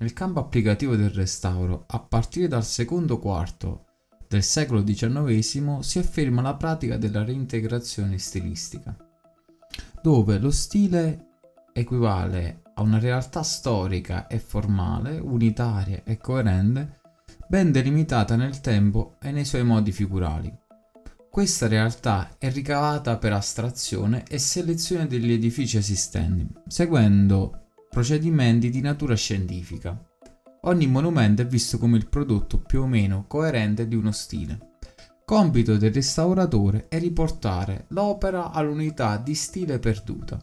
Nel campo applicativo del restauro, a partire dal secondo quarto del secolo XIX si afferma la pratica della reintegrazione stilistica, dove lo stile equivale a una realtà storica e formale, unitaria e coerente, ben delimitata nel tempo e nei suoi modi figurali. Questa realtà è ricavata per astrazione e selezione degli edifici esistenti, seguendo procedimenti di natura scientifica. Ogni monumento è visto come il prodotto più o meno coerente di uno stile. Compito del restauratore è riportare l'opera all'unità di stile perduta,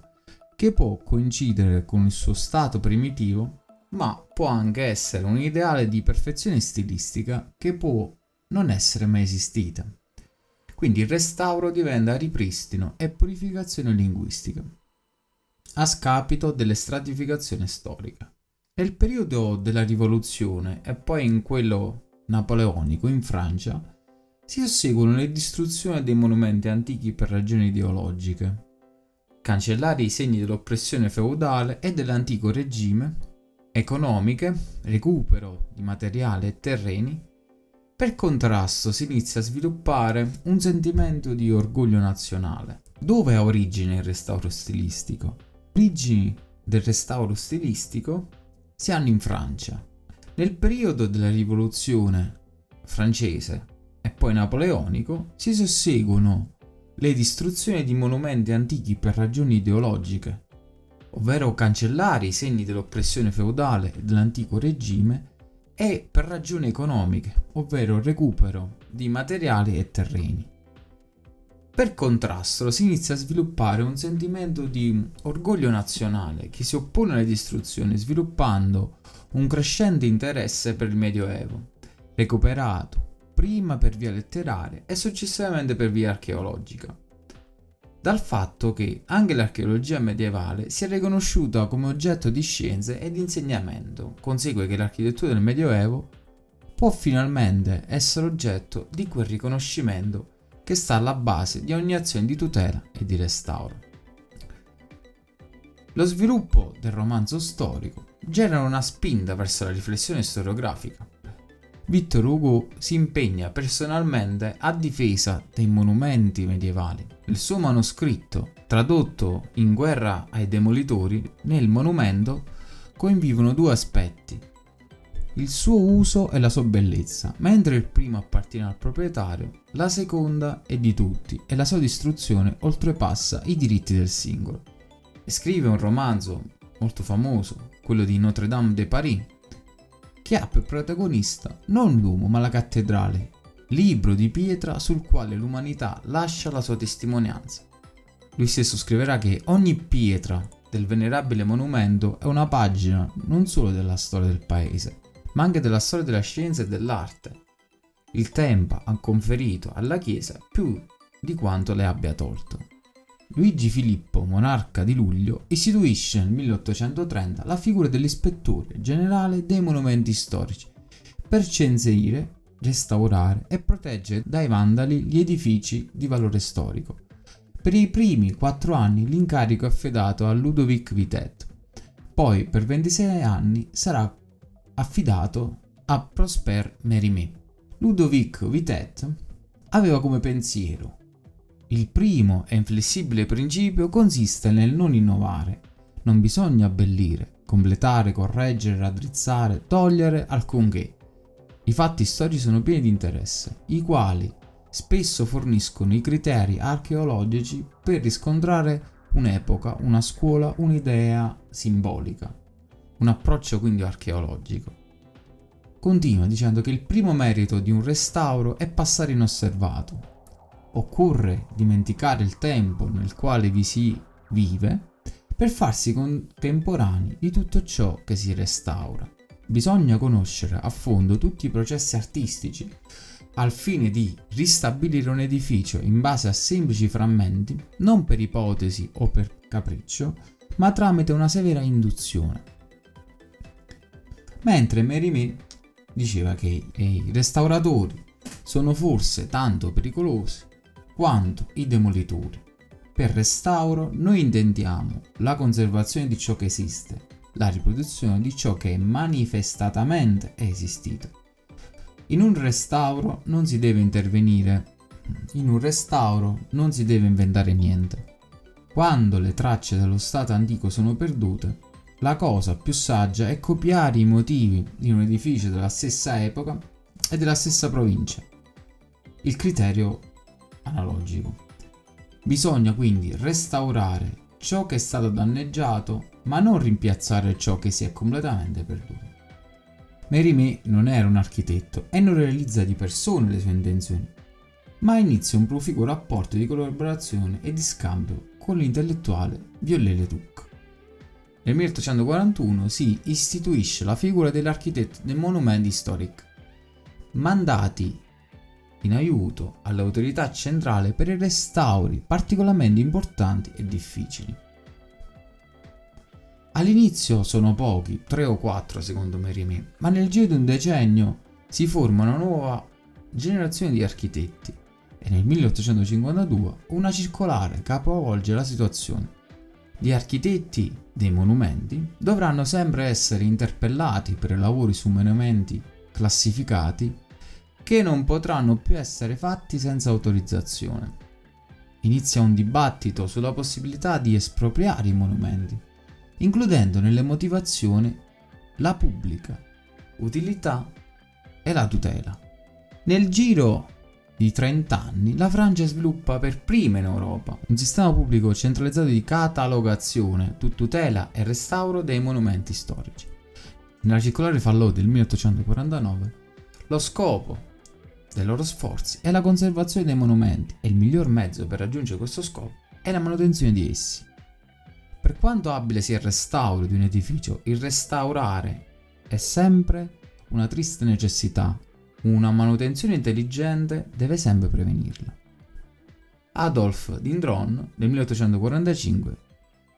che può coincidere con il suo stato primitivo, ma può anche essere un ideale di perfezione stilistica che può non essere mai esistita. Quindi il restauro diventa ripristino e purificazione linguistica a scapito delle stratificazioni storiche. Nel periodo della rivoluzione e poi in quello napoleonico in Francia si osseguono le distruzioni dei monumenti antichi per ragioni ideologiche, cancellare i segni dell'oppressione feudale e dell'antico regime, economiche, recupero di materiale e terreni, per contrasto si inizia a sviluppare un sentimento di orgoglio nazionale. Dove ha origine il restauro stilistico? Origini del restauro stilistico si hanno in Francia. Nel periodo della rivoluzione francese e poi napoleonico si susseguono le distruzioni di monumenti antichi per ragioni ideologiche, ovvero cancellare i segni dell'oppressione feudale e dell'antico regime, e per ragioni economiche, ovvero recupero di materiali e terreni. Per contrasto si inizia a sviluppare un sentimento di orgoglio nazionale che si oppone alle distruzioni sviluppando un crescente interesse per il Medioevo, recuperato prima per via letteraria e successivamente per via archeologica. Dal fatto che anche l'archeologia medievale si è riconosciuta come oggetto di scienze e di insegnamento, consegue che l'architettura del Medioevo può finalmente essere oggetto di quel riconoscimento che sta alla base di ogni azione di tutela e di restauro. Lo sviluppo del romanzo storico genera una spinta verso la riflessione storiografica. Victor Hugo si impegna personalmente a difesa dei monumenti medievali. Il suo manoscritto, tradotto in Guerra ai demolitori, nel monumento convivono due aspetti, il suo uso e la sua bellezza, mentre il primo appartiene al proprietario, la seconda è di tutti e la sua distruzione oltrepassa i diritti del singolo. E scrive un romanzo molto famoso, quello di Notre Dame de Paris, che ha per protagonista non l'uomo ma la cattedrale, libro di pietra sul quale l'umanità lascia la sua testimonianza. Lui stesso scriverà che ogni pietra del venerabile monumento è una pagina non solo della storia del paese, ma anche della storia della scienza e dell'arte. Il tempo ha conferito alla Chiesa più di quanto le abbia tolto. Luigi Filippo, monarca di Luglio, istituisce nel 1830 la figura dell'ispettore generale dei monumenti storici per censire, restaurare e proteggere dai vandali gli edifici di valore storico. Per i primi quattro anni l'incarico è affidato a Ludovic Vitet, poi per 26 anni sarà affidato a Prosper Mérimée. Ludovic Vitet aveva come pensiero il primo e inflessibile principio consiste nel non innovare. Non bisogna abbellire, completare, correggere, raddrizzare, togliere alcunché. I fatti storici sono pieni di interesse, i quali spesso forniscono i criteri archeologici per riscontrare un'epoca, una scuola, un'idea simbolica un approccio quindi archeologico. Continua dicendo che il primo merito di un restauro è passare inosservato. Occorre dimenticare il tempo nel quale vi si vive per farsi contemporanei di tutto ciò che si restaura. Bisogna conoscere a fondo tutti i processi artistici al fine di ristabilire un edificio in base a semplici frammenti, non per ipotesi o per capriccio, ma tramite una severa induzione mentre Mérimée diceva che i restauratori sono forse tanto pericolosi quanto i demolitori. Per restauro noi intendiamo la conservazione di ciò che esiste, la riproduzione di ciò che manifestatamente è esistito. In un restauro non si deve intervenire, in un restauro non si deve inventare niente. Quando le tracce dello stato antico sono perdute, la cosa più saggia è copiare i motivi di un edificio della stessa epoca e della stessa provincia. Il criterio analogico. Bisogna quindi restaurare ciò che è stato danneggiato, ma non rimpiazzare ciò che si è completamente perduto. Mérimée non era un architetto e non realizza di persone le sue intenzioni, ma inizia un proficuo rapporto di collaborazione e di scambio con l'intellettuale Viollet-le-Duc. Nel 1841 si istituisce la figura dell'architetto dei monumenti storici, mandati in aiuto all'autorità centrale per i restauri particolarmente importanti e difficili. All'inizio sono pochi, 3 o 4 secondo Mérimée, ma nel giro di un decennio si forma una nuova generazione di architetti e nel 1852 una circolare capovolge la situazione. Gli architetti dei monumenti dovranno sempre essere interpellati per lavori su monumenti classificati che non potranno più essere fatti senza autorizzazione. Inizia un dibattito sulla possibilità di espropriare i monumenti, includendo nelle motivazioni la pubblica utilità e la tutela. Nel giro di 30 anni la Francia sviluppa per prima in Europa un sistema pubblico centralizzato di catalogazione, tutela e restauro dei monumenti storici. Nella circolare Fallot del 1849 lo scopo dei loro sforzi è la conservazione dei monumenti e il miglior mezzo per raggiungere questo scopo è la manutenzione di essi. Per quanto abile sia il restauro di un edificio, il restaurare è sempre una triste necessità. Una manutenzione intelligente deve sempre prevenirla. Adolf Dindron nel 1845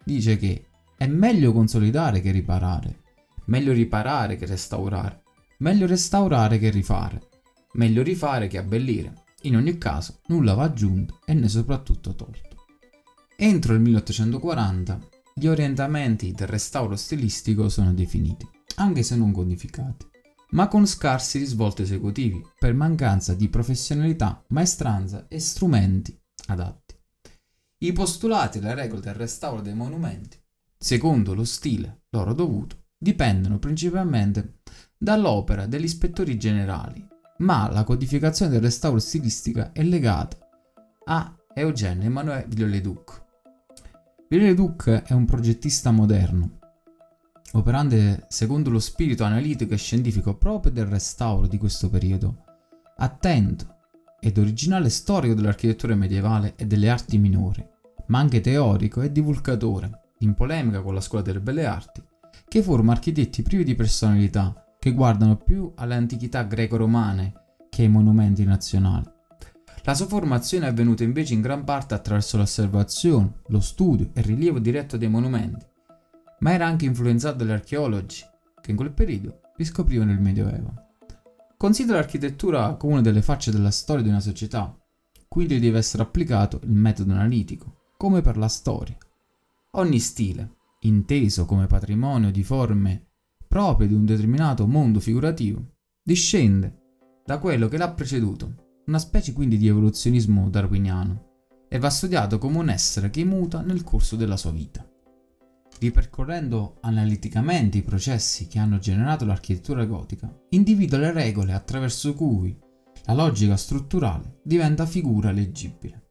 dice che è meglio consolidare che riparare, meglio riparare che restaurare, meglio restaurare che rifare meglio rifare che abbellire. In ogni caso, nulla va aggiunto e né soprattutto tolto. Entro il 1840 gli orientamenti del restauro stilistico sono definiti, anche se non codificati, ma con scarsi risvolti esecutivi per mancanza di professionalità, maestranza e strumenti adatti. I postulati e le regole del restauro dei monumenti, secondo lo stile loro dovuto, dipendono principalmente dall'opera degli ispettori generali ma la codificazione del restauro stilistica è legata a Eugène Emmanuel Viollet-le-Duc. Viollet-le-Duc è un progettista moderno, operante secondo lo spirito analitico e scientifico proprio del restauro di questo periodo, attento ed originale storico dell'architettura medievale e delle arti minori, ma anche teorico e divulgatore, in polemica con la scuola delle belle arti, che forma architetti privi di personalità che guardano più alle antichità greco-romane che ai monumenti nazionali. La sua formazione è avvenuta invece in gran parte attraverso l'osservazione, lo studio e il rilievo diretto dei monumenti, ma era anche influenzato dagli archeologi che in quel periodo riscoprivano il Medioevo. Considera l'architettura come una delle facce della storia di una società, quindi deve essere applicato il metodo analitico, come per la storia. Ogni stile, inteso come patrimonio di forme proprio di un determinato mondo figurativo, discende da quello che l'ha preceduto, una specie quindi di evoluzionismo darwiniano, e va studiato come un essere che muta nel corso della sua vita. Ripercorrendo analiticamente i processi che hanno generato l'architettura gotica, individua le regole attraverso cui la logica strutturale diventa figura leggibile.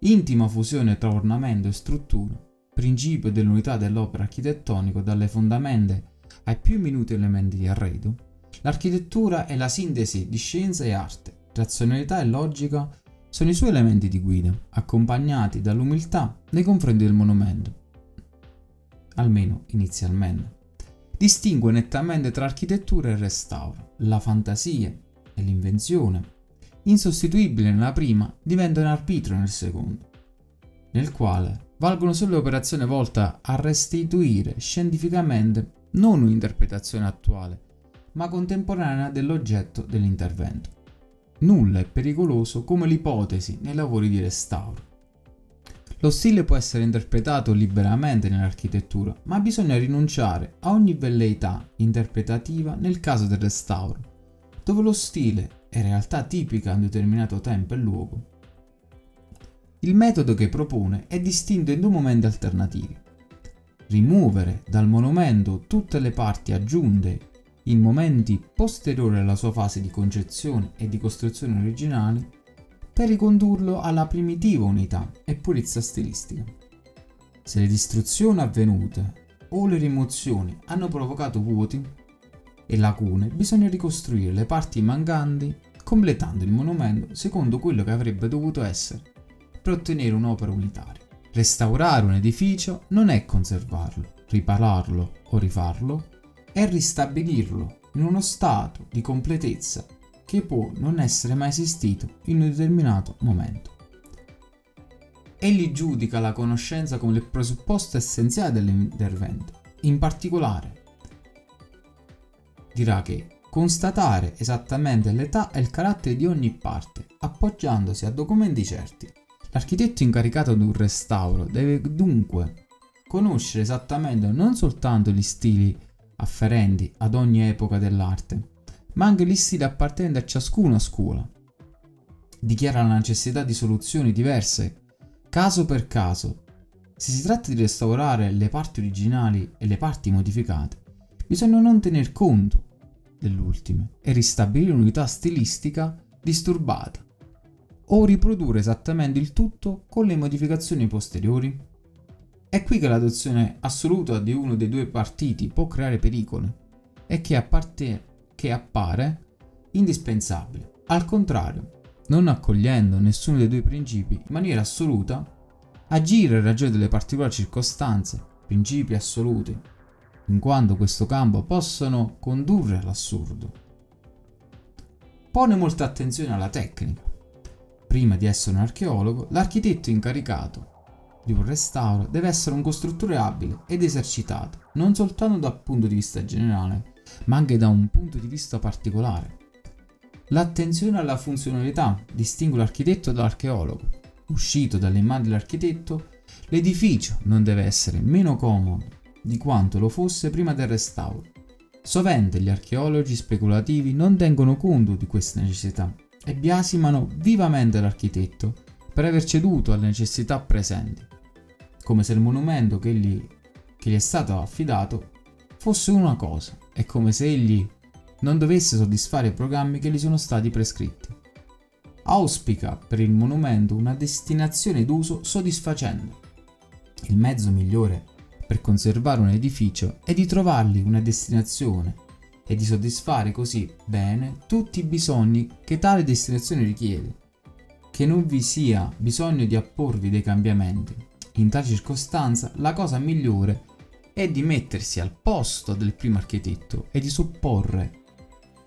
Intima fusione tra ornamento e struttura, principio dell'unità dell'opera architettonico dalle fondamenta ai più minuti elementi di arredo, l'architettura è la sintesi di scienza e arte, razionalità e logica sono i suoi elementi di guida, accompagnati dall'umiltà nei confronti del monumento, almeno inizialmente. Distingue nettamente tra architettura e restauro, la fantasia e l'invenzione. Insostituibile nella prima, diventa un arbitro nel secondo, nel quale valgono solo le operazioni volte a restituire scientificamente non un'interpretazione attuale, ma contemporanea dell'oggetto dell'intervento. Nulla è pericoloso come l'ipotesi nei lavori di restauro. Lo stile può essere interpretato liberamente nell'architettura, ma bisogna rinunciare a ogni velleità interpretativa nel caso del restauro, dove lo stile è realtà tipica a un determinato tempo e luogo. Il metodo che propone è distinto in due momenti alternativi. Rimuovere dal monumento tutte le parti aggiunte in momenti posteriori alla sua fase di concezione e di costruzione originali per ricondurlo alla primitiva unità e purezza stilistica. Se le distruzioni avvenute o le rimozioni hanno provocato vuoti e lacune, bisogna ricostruire le parti mancanti completando il monumento secondo quello che avrebbe dovuto essere per ottenere un'opera unitaria. Restaurare un edificio non è conservarlo, ripararlo o rifarlo, è ristabilirlo in uno stato di completezza che può non essere mai esistito in un determinato momento. Egli giudica la conoscenza come il presupposto essenziale dell'intervento. In particolare, dirà che constatare esattamente l'età e il carattere di ogni parte, appoggiandosi a documenti certi. L'architetto incaricato di un restauro deve dunque conoscere esattamente non soltanto gli stili afferenti ad ogni epoca dell'arte, ma anche gli stili appartenenti a ciascuna scuola. Dichiara la necessità di soluzioni diverse, caso per caso. Se si tratta di restaurare le parti originali e le parti modificate, bisogna non tener conto delle ultime e ristabilire un'unità stilistica disturbata, o riprodurre esattamente il tutto con le modificazioni posteriori. È qui che l'adozione assoluta di uno dei due partiti può creare pericoli e che appartiene che appare indispensabile. Al contrario, non accogliendo nessuno dei due principi in maniera assoluta, agire in ragione delle particolari circostanze, principi assoluti, in quanto questo campo possono condurre all'assurdo. Pone molta attenzione alla tecnica. Prima di essere un archeologo, l'architetto incaricato di un restauro deve essere un costruttore abile ed esercitato, non soltanto dal punto di vista generale, ma anche da un punto di vista particolare. L'attenzione alla funzionalità distingue l'architetto dall'archeologo. Uscito dalle mani dell'architetto, l'edificio non deve essere meno comodo di quanto lo fosse prima del restauro. Sovente gli archeologi speculativi non tengono conto di queste necessità e biasimano vivamente l'architetto per aver ceduto alle necessità presenti, come se il monumento che gli, che gli è stato affidato fosse una cosa è come se egli non dovesse soddisfare i programmi che gli sono stati prescritti. Auspica per il monumento una destinazione d'uso soddisfacente. Il mezzo migliore per conservare un edificio è di trovargli una destinazione e di soddisfare così bene tutti i bisogni che tale destinazione richiede. Che non vi sia bisogno di apporvi dei cambiamenti. In tale circostanza la cosa migliore è di mettersi al posto del primo architetto e di supporre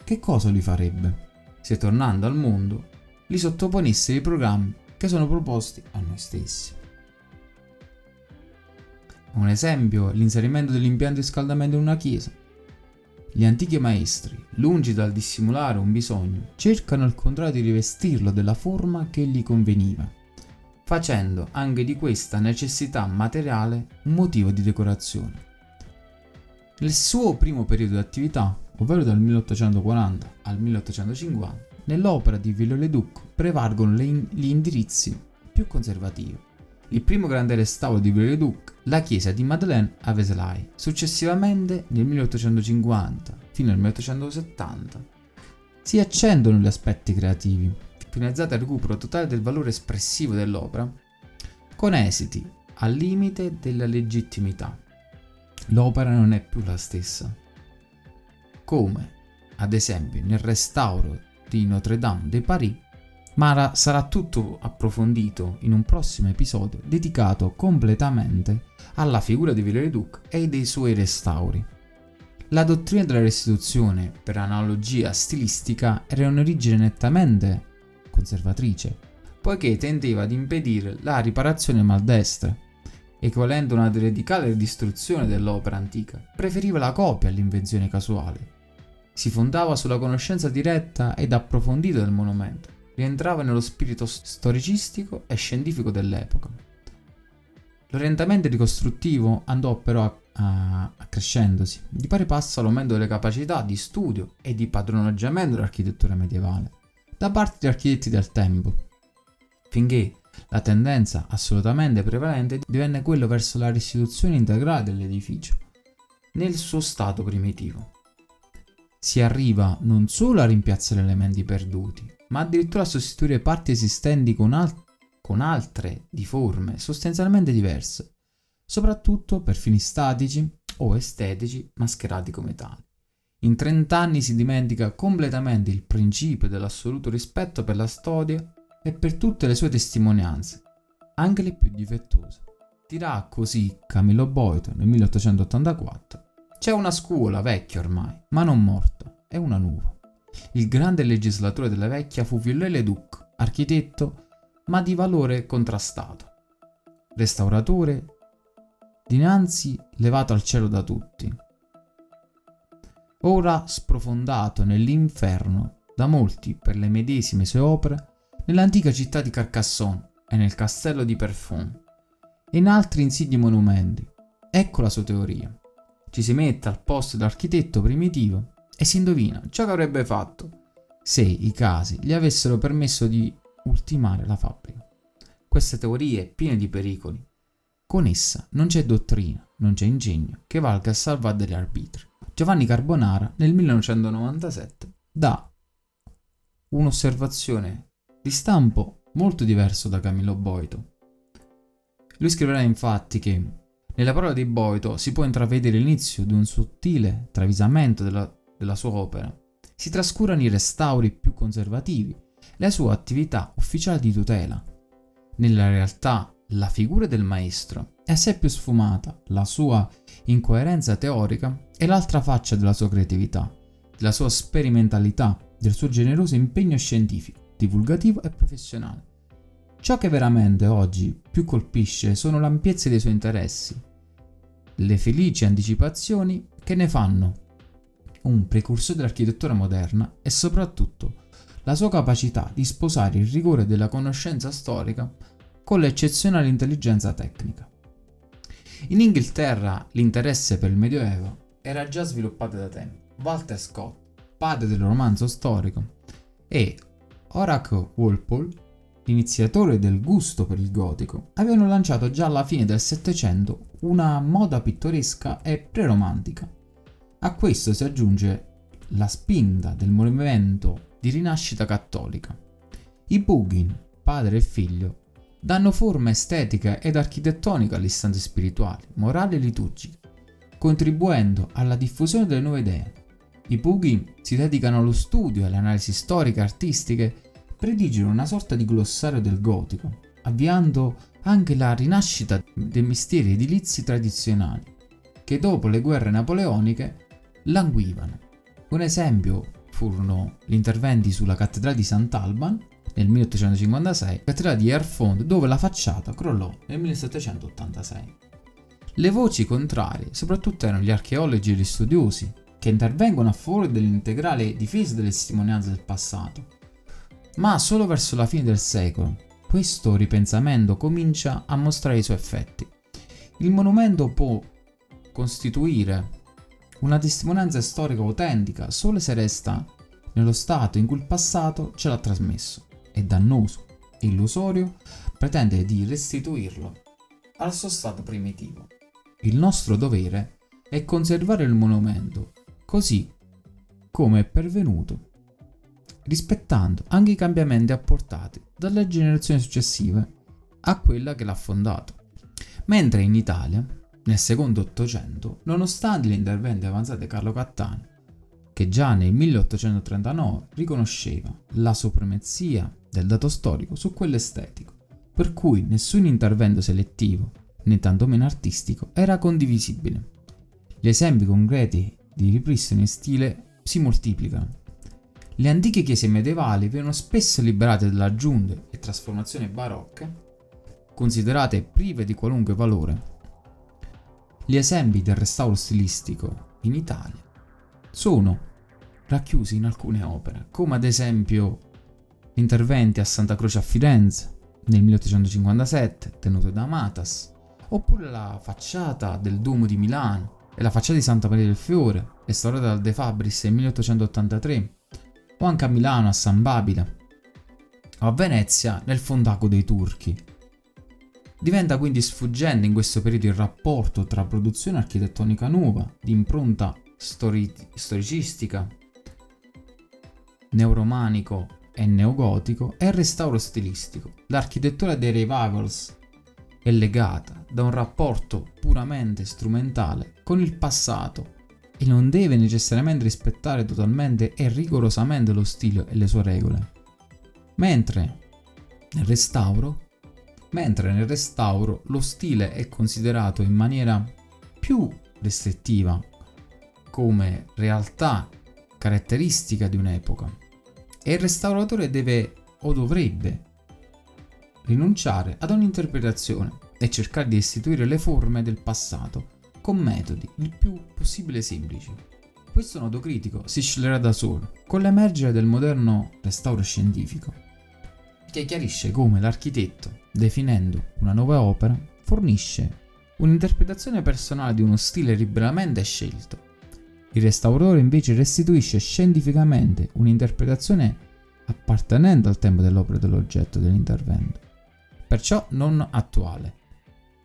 che cosa lui farebbe se tornando al mondo gli sottoponesse i programmi che sono proposti a noi stessi. Un esempio è l'inserimento dell'impianto di scaldamento in una chiesa. Gli antichi maestri, lungi dal dissimulare un bisogno, cercano al contrario di rivestirlo della forma che gli conveniva facendo anche di questa necessità materiale un motivo di decorazione. Nel suo primo periodo di attività, ovvero dal 1840 al 1850, nell'opera di Viollet-le-Duc prevalgono gli indirizzi più conservativi. Il primo grande restauro di Viollet-le-Duc, la chiesa di Madeleine a Veselay. Successivamente, nel 1850 fino al 1870, si accendono gli aspetti creativi, finalizzati al recupero totale del valore espressivo dell'opera, con esiti al limite della legittimità. L'opera non è più la stessa. Come, ad esempio, nel restauro di Notre Dame de Paris, ma sarà tutto approfondito in un prossimo episodio dedicato completamente alla figura di Viollet-le-Duc e dei suoi restauri. La dottrina della restituzione, per analogia stilistica, era in origine nettamente conservatrice, poiché tendeva ad impedire la riparazione maldestra, equivalente a una radicale distruzione dell'opera antica, preferiva la copia all'invenzione casuale. Si fondava sulla conoscenza diretta ed approfondita del monumento, rientrava nello spirito storicistico e scientifico dell'epoca. L'orientamento ricostruttivo andò però accrescendosi, di pari passo all'aumento delle capacità di studio e di padroneggiamento dell'architettura medievale da parte degli architetti del tempo, finché la tendenza assolutamente prevalente divenne quella verso la restituzione integrale dell'edificio nel suo stato primitivo. Si arriva non solo a rimpiazzare elementi perduti, ma addirittura a sostituire parti esistenti con, al- con altre di forme sostanzialmente diverse, soprattutto per fini statici o estetici mascherati come tali. In 30 anni si dimentica completamente il principio dell'assoluto rispetto per la storia e per tutte le sue testimonianze, anche le più difettose. Dirà così Camillo Boito nel 1884: C'è una scuola vecchia ormai, ma non morta, è una nuova. Il grande legislatore della vecchia fu Viollet-le-Duc, architetto, ma di valore contrastato. Restauratore, dinanzi levato al cielo da tutti. Ora sprofondato nell'inferno da molti per le medesime sue opere nell'antica città di Carcassonne e nel castello di Perfon e in altri insigni monumenti. Ecco la sua teoria. Ci si mette al posto dell'architetto primitivo e si indovina ciò che avrebbe fatto se i casi gli avessero permesso di ultimare la fabbrica. Questa teoria è piena di pericoli. Con essa non c'è dottrina, non c'è ingegno che valga a salvare degli arbitri. Giovanni Carbonara nel 1997 dà un'osservazione di stampo molto diverso da Camillo Boito. Lui scriverà infatti che nella parola di Boito si può intravedere l'inizio di un sottile travisamento della, della sua opera. Si trascurano i restauri più conservativi, la sua attività ufficiale di tutela. Nella realtà, la figura del maestro è assai più sfumata, la sua incoerenza teorica è l'altra faccia della sua creatività, della sua sperimentalità, del suo generoso impegno scientifico divulgativo e professionale. Ciò che veramente oggi più colpisce sono l'ampiezza dei suoi interessi, le felici anticipazioni che ne fanno un precursore dell'architettura moderna e soprattutto la sua capacità di sposare il rigore della conoscenza storica con l'eccezionale intelligenza tecnica. In Inghilterra l'interesse per il Medioevo era già sviluppato da tempo. Walter Scott, padre del romanzo storico, e Horace Walpole, l'iniziatore del gusto per il gotico, avevano lanciato già alla fine del Settecento una moda pittoresca e preromantica. A questo si aggiunge la spinta del movimento di rinascita cattolica. I Bugin, padre e figlio, danno forma estetica ed architettonica alle istanze spirituali, morali e liturgiche, contribuendo alla diffusione delle nuove idee, i Pughi si dedicano allo studio e alle analisi storiche e artistiche, predigono una sorta di glossario del gotico, avviando anche la rinascita dei mestieri edilizi tradizionali, che dopo le guerre napoleoniche languivano. Un esempio furono gli interventi sulla cattedrale di Sant'Alban nel 1856, cattedrale di Erfond dove la facciata crollò nel 1786. Le voci contrarie soprattutto erano gli archeologi e gli studiosi, che intervengono a favore dell'integrale difesa delle testimonianze del passato. Ma solo verso la fine del secolo questo ripensamento comincia a mostrare i suoi effetti. Il monumento può costituire una testimonianza storica autentica solo se resta nello stato in cui il passato ce l'ha trasmesso. È dannoso e illusorio pretendere di restituirlo al suo stato primitivo. Il nostro dovere è conservare il monumento così come è pervenuto, rispettando anche i cambiamenti apportati dalle generazioni successive a quella che l'ha fondato. Mentre in Italia, nel secondo Ottocento, nonostante gli interventi avanzati di Carlo Cattani, che già nel 1839 riconosceva la supremazia del dato storico su quello estetico, per cui nessun intervento selettivo, né tantomeno artistico, era condivisibile. Gli esempi concreti di ripristino in stile si moltiplicano. Le antiche chiese medievali vengono spesso liberate dalle aggiunte e trasformazioni barocche, considerate prive di qualunque valore. Gli esempi del restauro stilistico in Italia sono racchiusi in alcune opere, come ad esempio interventi a Santa Croce a Firenze nel 1857, tenuto da Matas, oppure la facciata del Duomo di Milano e la facciata di Santa Maria del Fiore, restaurata dal De Fabris nel 1883, o anche a Milano, a San Babila, o a Venezia nel Fondaco dei Turchi. Diventa quindi sfuggente in questo periodo il rapporto tra produzione architettonica nuova, di impronta stori- storicistica, neoromanico e neogotico e il restauro stilistico. L'architettura dei revivals è legata da un rapporto puramente strumentale con il passato e non deve necessariamente rispettare totalmente e rigorosamente lo stile e le sue regole. Mentre nel restauro, mentre nel restauro lo stile è considerato in maniera più restrittiva come realtà caratteristica di un'epoca e il restauratore deve o dovrebbe rinunciare ad ogni interpretazione e cercare di istituire le forme del passato con metodi il più possibile semplici. Questo nodo critico si sceglierà da solo con l'emergere del moderno restauro scientifico, che chiarisce come l'architetto, definendo una nuova opera, fornisce un'interpretazione personale di uno stile liberamente scelto. Il restauratore invece restituisce scientificamente un'interpretazione appartenente al tempo dell'opera dell'oggetto dell'intervento perciò non attuale.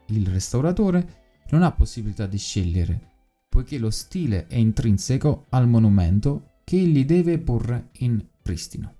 Il restauratore non ha possibilità di scegliere, poiché lo stile è intrinseco al monumento che egli deve porre in pristino.